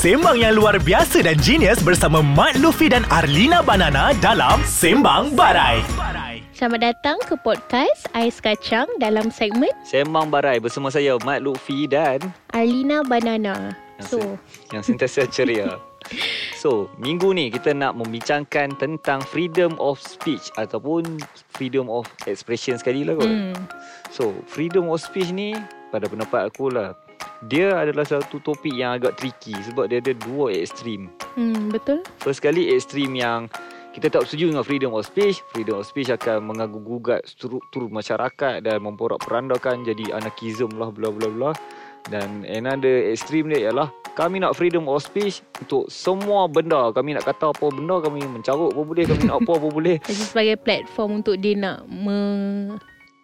Sembang yang luar biasa dan genius bersama Mat Luffy dan Arlina Banana dalam Sembang Barai. Selamat datang ke podcast Ais Kacang dalam segmen Sembang Barai bersama saya Mat Lutfi dan Arlina Banana. yang, So, se- yang sentiasa ceria. So, minggu ni kita nak membincangkan tentang freedom of speech ataupun freedom of expression sekali lah kot. hmm, So, freedom of speech ni pada pendapat aku lah dia adalah satu topik yang agak tricky sebab dia ada dua ekstrim. hmm, betul? First kali ekstrim yang kita tak setuju dengan freedom of speech. Freedom of speech akan mengaguh-gugat struktur masyarakat dan memporak-perandakan jadi anarkism lah bla bla bla. Dan another extreme dia ialah kami nak freedom of speech untuk semua benda. Kami nak kata apa benda, kami mencarut pun boleh, kami nak apa pun boleh. Jadi sebagai platform untuk dia nak me...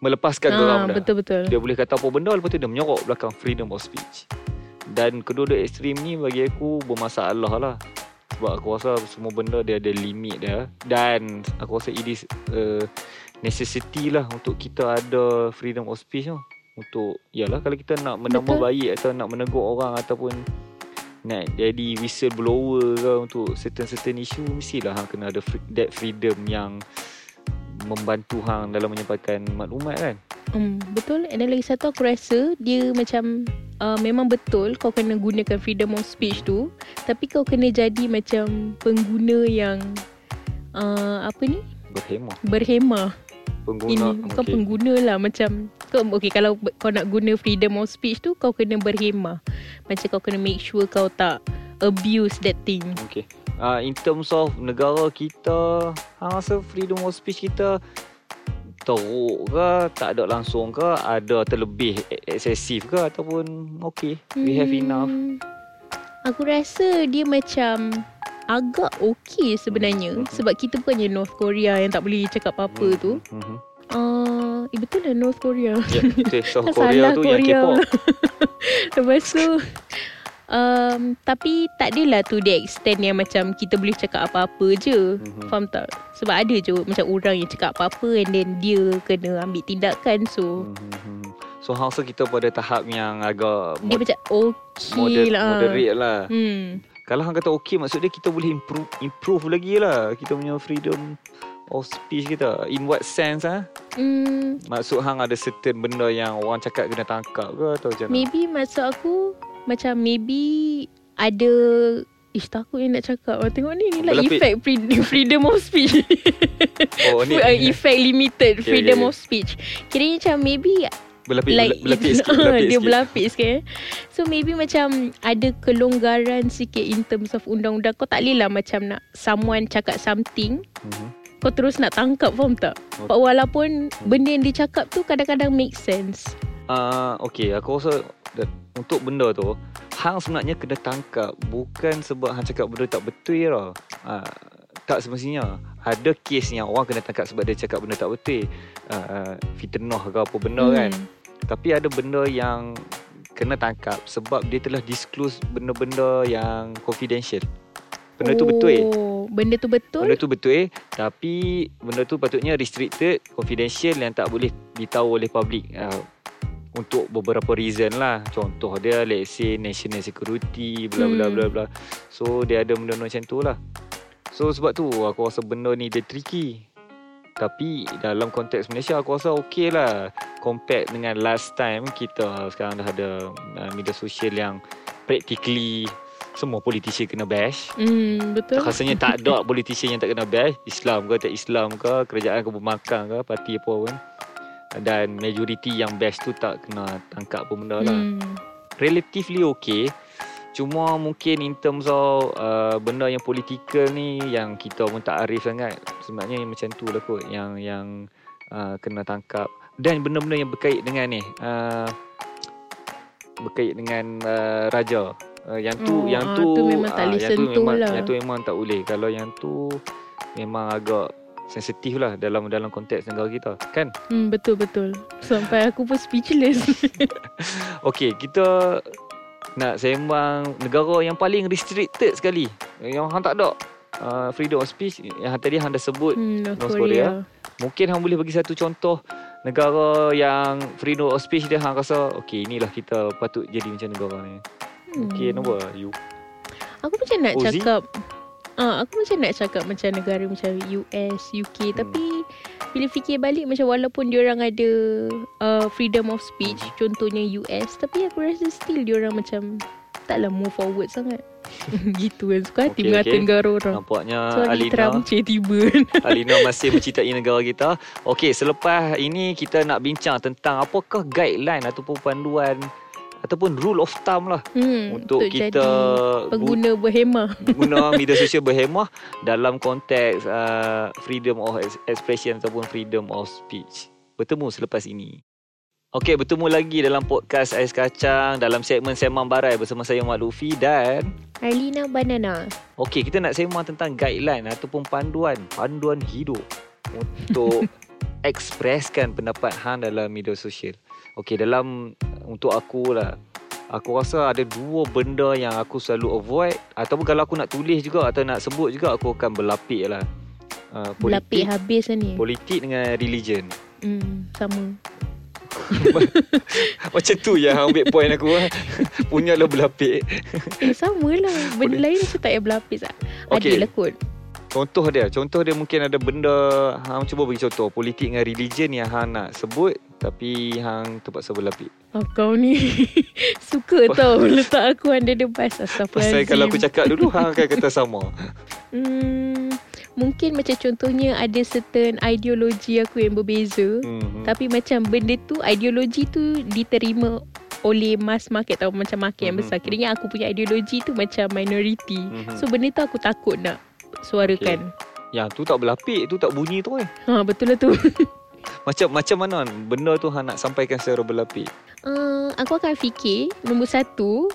Melepaskan geram Ah, dah. betul-betul. Dia boleh kata apa benda lepas tu dia menyorok belakang freedom of speech. Dan kedua-dua ekstrim ni bagi aku bermasalah lah. Sebab aku rasa semua benda dia ada limit dia. Dan aku rasa it is uh, necessity lah untuk kita ada freedom of speech tu. Untuk, yalah kalau kita nak menambah Betul. baik atau nak menegur orang ataupun nak jadi whistleblower ke untuk certain-certain issue mestilah hang kena ada free, that freedom yang membantu hang dalam menyampaikan maklumat kan. Hmm, betul. And then lagi satu aku rasa dia macam uh, memang betul kau kena gunakan freedom of speech tu. Tapi kau kena jadi macam pengguna yang uh, apa ni? Berhemah. Berhemah. Pengguna. Ini bukan okey. pengguna lah macam kau okay, kalau kau nak guna freedom of speech tu kau kena berhemah. Macam kau kena make sure kau tak abuse that thing. Okay. Uh, in terms of negara kita, hang rasa freedom of speech kita teruk ke, tak ada langsung ke, ada terlebih e- excessive ke ataupun okay, we have enough. Hmm, Aku rasa dia macam agak okey sebenarnya Mhm. sebab kita bukannya North Korea yang tak boleh cakap apa-apa tu. Mm-hmm. Uh, eh betul lah North Korea. Ya, betul. South Korea tu yang Korea K-pop. Lepas tu um, Tapi tak adalah tu the extent yang macam Kita boleh cakap apa-apa je Mhm. Faham tak? Sebab ada je macam orang yang cakap apa-apa And then dia kena ambil tindakan So Mhm. So, hang rasa kita pada tahap yang agak dia mod- macam okay moder- lah moderate lah. Hmm. Kalau hang kata okay, maksud dia kita boleh improve, improve lagi lah. Kita punya freedom of speech kita. In what sense ah? Hmm, Maksud hang ada certain benda yang orang cakap kena tangkap ke atau macam maybe maksud aku Macam maybe ada Ish takut yang nak cakap oh, Tengok ni ni lah Berlapis. effect free- freedom of speech Oh ni uh, Effect limited Okay, freedom okay, of speech Kiranya macam maybe berlapis like berlapis sikit, Ah, berlapis dia sikit. berlapis ke so maybe macam ada kelonggaran sikit in terms of undang-undang kau tak boleh lah macam nak someone cakap something Mhm. kau terus nak tangkap faham tak Oh. walaupun benda yang dia cakap tu kadang-kadang make sense Ah, okay, aku rasa that, untuk benda tu hang sebenarnya kena tangkap bukan sebab hang cakap benda tak betul lah. Ah, tak semestinya. Ada kes yang orang kena tangkap sebab dia cakap benda tak betul. Ah, fitnah ke apa benda Hmm. kan. Tapi ada benda yang kena tangkap sebab dia telah disclose benda-benda yang confidential. Benda tu betul. eh. oh, benda tu betul Benda tu betul eh Tapi Benda tu patutnya restricted Confidential Yang tak boleh Ditahu oleh public uh, Untuk beberapa reason lah. Contoh dia Let's say National security Bla bla Hmm. bla bla. So dia ada benda-benda macam tu lah. So sebab tu Aku rasa benda ni dia tricky. Tapi dalam konteks Malaysia aku rasa okey lah. Compare dengan last time kita sekarang dah ada uh, media sosial yang practically semua politician kena bash. Hmm, betul. Rasanya tak ada politician yang tak kena bash. Islam ke tak Islam ke Kerajaan ke pemakan ke Parti apa pun Dan majoriti yang bash tu tak kena tangkap pun benda lah. Hmm. Relatively okay. Cuma mungkin in terms of uh, Benda yang political ni Yang kita pun tak arif sangat. Sebenarnya yang macam tu lah kot Yang yang uh, kena tangkap. Dan benda-benda yang berkait dengan ni uh, Berkait dengan uh, raja. Uh, Yang tu Oh, yang ah, tu tu memang tak boleh yang tu memang, lah. Yang tu memang tak boleh. Kalau yang tu Memang agak sensitif lah dalam dalam konteks negara kita kan hmm, betul betul sampai aku pun speechless okey kita nak sembang negara yang paling restricted sekali yang hang tak ada uh, freedom of speech yang tadi hang dah sebut hmm, North North Korea. Mungkin hang boleh bagi satu contoh negara yang freedom of speech dia hang rasa okey inilah kita patut jadi macam negara ni. Hmm. Okey apa you? Aku macam nak Uzi? cakap Ah, aku macam nak cakap macam negara macam US, UK Hmm. tapi bila fikir balik macam walaupun diorang ada uh, freedom of speech contohnya US tapi aku rasa still diorang macam taklah move forward sangat. gitu kan suka hati mengata okey. negara orang. Nampaknya Sorry Alina Trump tiba. Alina masih mencintai negara kita. Okey, selepas ini kita nak bincang tentang apakah guideline ataupun panduan ataupun rule of thumb lah hmm, untuk, kita jadi pengguna berhemah. guna media sosial berhemah dalam konteks uh, freedom of ex- expression ataupun freedom of speech. Bertemu selepas ini. Okey, bertemu lagi dalam podcast Ais Kacang dalam segmen Semang Barai bersama saya Mak Luffy dan Arlina Banana. Okey, kita nak sembang tentang guideline ataupun panduan, panduan hidup untuk ekspreskan pendapat hang dalam media sosial. Okey, dalam untuk aku lah, aku rasa ada dua benda yang aku selalu avoid ataupun kalau aku nak tulis juga atau nak sebut juga aku akan berlapik lah. Uh, Berlapik politik, habis lah ni. politik dengan religion. Hmm, sama. Macam tu yang ambil point aku lah. Punyalah berlapik. Eh sama lah. Benda lain macam tak payah berlapis lah. Okey. Adil lah kot. Contoh dia, contoh dia mungkin ada benda hang cuba bagi contoh politik dengan religion yang hang nak sebut tapi hang terpaksa berlapik. Oh, kau ni suka tau letak aku under the bus. Pasal Astaghfirullahaladzim. kalau aku cakap dulu hang akan kata sama. Hmm, mungkin macam contohnya ada certain ideologi aku yang berbeza. Hmm. Tapi macam benda tu, ideologi tu diterima oleh mass market atau macam market yang Mhm. besar. Kiranya aku punya ideologi tu macam minority. Mhm. So benda tu aku takut nak suarakan. Yang tu tak berlapik, tu tak bunyi tu eh. Ha, betul lah tu. Macam macam mana benda tu nak sampaikan secara berlapik? Uh, aku akan fikir Nombor satu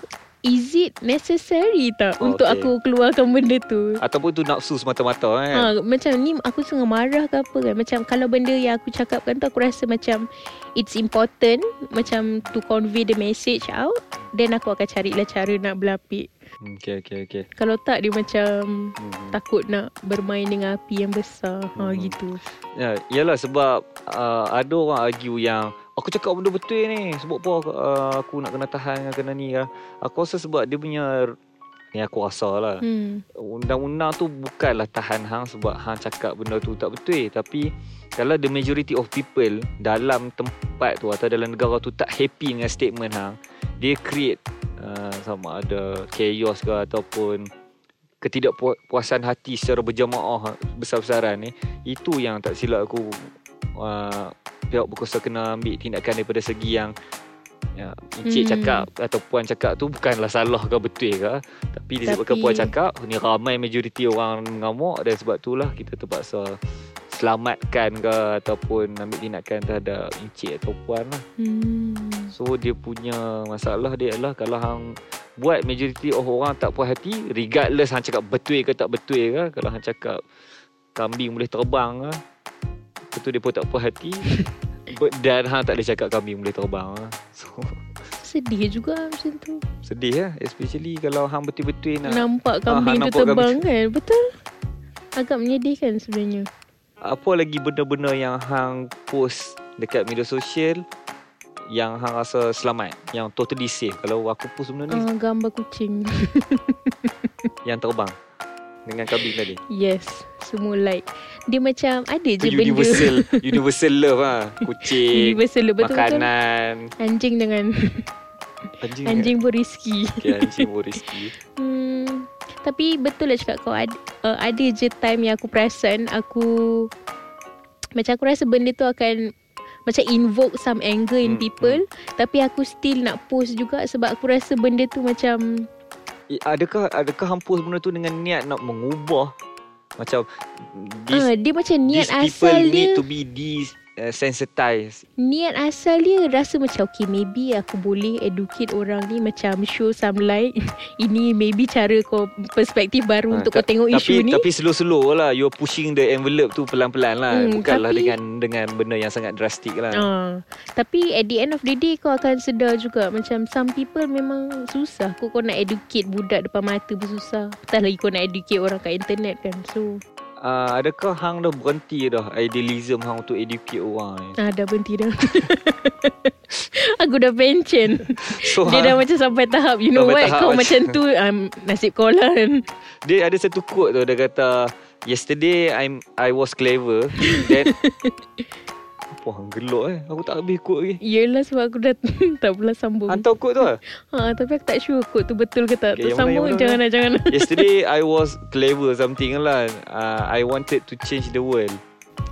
Is it necessary tak Oh, Untuk okay. aku keluarkan benda tu Ataupun tu nafsu semata-mata eh. ha, Macam ni Aku tengah marah ke apa kan Macam kalau benda yang aku cakapkan tu Aku rasa macam It's important Macam to convey the message out Then aku akan carilah cara nak berlapik Hmm, Okay, okay, okay. Kalau tak dia macam Hmm. Takut nak bermain dengan api yang besar ha, Mhm. Gitu Ya, yalah sebab uh, ada orang argue yang aku cakap benda betul ni. Sebab apa uh, aku nak kena tahan dengan kena ni lah. Aku rasa sebab dia punya ni aku rasa lah. hmm. Undang-undang tu bukanlah tahan hang sebab hang cakap benda tu tak betul tapi kalau the majority of people dalam tempat tu atau dalam negara tu tak happy dengan statement hang dia create uh, sama ada chaos ke ataupun ketidakpuasan hati secara berjamaah besar-besaran ni itu yang tak silap aku uh, pihak berkuasa kena ambil tindakan daripada segi yang ya, Encik Hmm. cakap atau Puan cakap tu bukanlah salah ke betul ke tapi disebabkan Tapi- Puan cakap ni ramai majoriti orang mengamuk dan sebab itulah kita terpaksa selamatkan ke ataupun ambil tindakan terhadap Encik atau Puan lah Hmm. So dia punya masalah dia adalah kalau hang buat majority of orang tak puas hati regardless hang cakap betul ke tak betul ke kalau hang cakap kambing boleh terbang ke betul dia pun tak puas hati. Dan hang tak boleh cakap kambing boleh terbang ke. So Sedih juga macam tu. sedih lah especially kalau hang betul-betul nak Nampak Ah, kambing nampak tu terbang kan? Betul? Agak menyedihkan sebenarnya. Apa lagi benda-benda yang hang post dekat media sosial yang hang rasa selamat yang totally safe? Kalau aku post benda ni uh, Gambar kucing. Yang terbang dengan kambing tadi? Yes Semua like. Dia macam Ada je benda. universal universal love ah. Kucing Universal betul-betul. makanan. Anjing dengan anjing Anjing pun risky. Okay, anjing pun rezeki hmm, Tapi betul lah cakap kau ada, uh, ada je time yang aku perasan Aku Macam aku rasa benda tu akan Macam invoke some anger in Hmm, people Tapi aku still nak post juga Sebab aku rasa benda tu macam adakah adakah hang post benda tu dengan niat nak mengubah? Macam this, uh, Dia macam niat these people asal need dia to be desensitized Niat asal dia rasa macam Okay maybe aku boleh educate orang ni Macam show some light. Ini maybe cara kau Perspektif baru Ha, untuk ta- kau tengok tapi, isu ni. Tapi slow-slow lah. You're pushing the envelope tu pelan-pelan lah. Hmm, Bukanlah tapi- dengan dengan benda yang sangat drastik lah. Ah, Tapi at the end of the day Kau akan sedar juga Macam some people memang Susah. Kau, kau nak educate budak depan mata pun susah. Apatah lagi kau nak educate orang kat internet kan. So uh, adakah hang dah berhenti dah idealism hang untuk educate orang ni? Ah, dah berhenti dah. Aku dah pension. So Dia dah hang, macam sampai tahap You know what Kau macam- macam tu um, Nasib kau lah kan dia ada satu quote tu dia kata yesterday I'm I was clever then apa hang gelak eh aku tak habis quote lagi. Yelah sebab aku dah Tak pernah sambung Hantar quote tu lah. ha, Tapi aku tak sure Kod tu betul ke tak Okay, mana, Sambung mana, Jangan lah jangan lah Yesterday I was clever something lah. Uh, I wanted to change the world.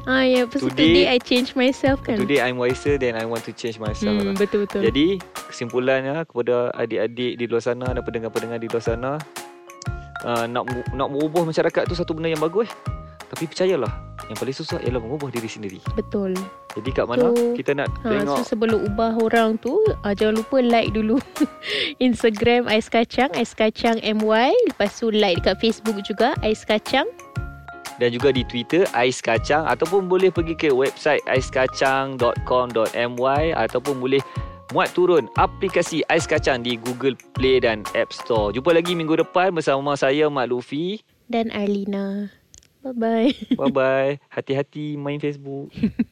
Ah ya, tu Today- today I change myself kan. Today I'm wiser then I want to change myself. hmm, lah. betul betul. Jadi kesimpulannya kepada adik-adik di luar sana dan pendengar-pendengar di luar sana uh, nak nak mengubah masyarakat tu satu benda yang bagus. Tapi percayalah yang paling susah ialah mengubah diri sendiri. betul. Jadi kat mana So, kita nak Ha, tengok so sebelum ubah orang tu, uh, jangan lupa like dulu Instagram Ais Kacang, Ais Kacang MY. Lepas tu like dekat Facebook juga Ais Kacang. dan juga di Twitter Ais Kacang ataupun boleh pergi ke website aiskacang.com.my ataupun boleh muat turun aplikasi Ais Kacang di Google Play dan App Store. Jumpa lagi minggu depan bersama saya Mak Luffy. Dan Arlina. Bye-bye. Bye bye. Hati-hati main Facebook.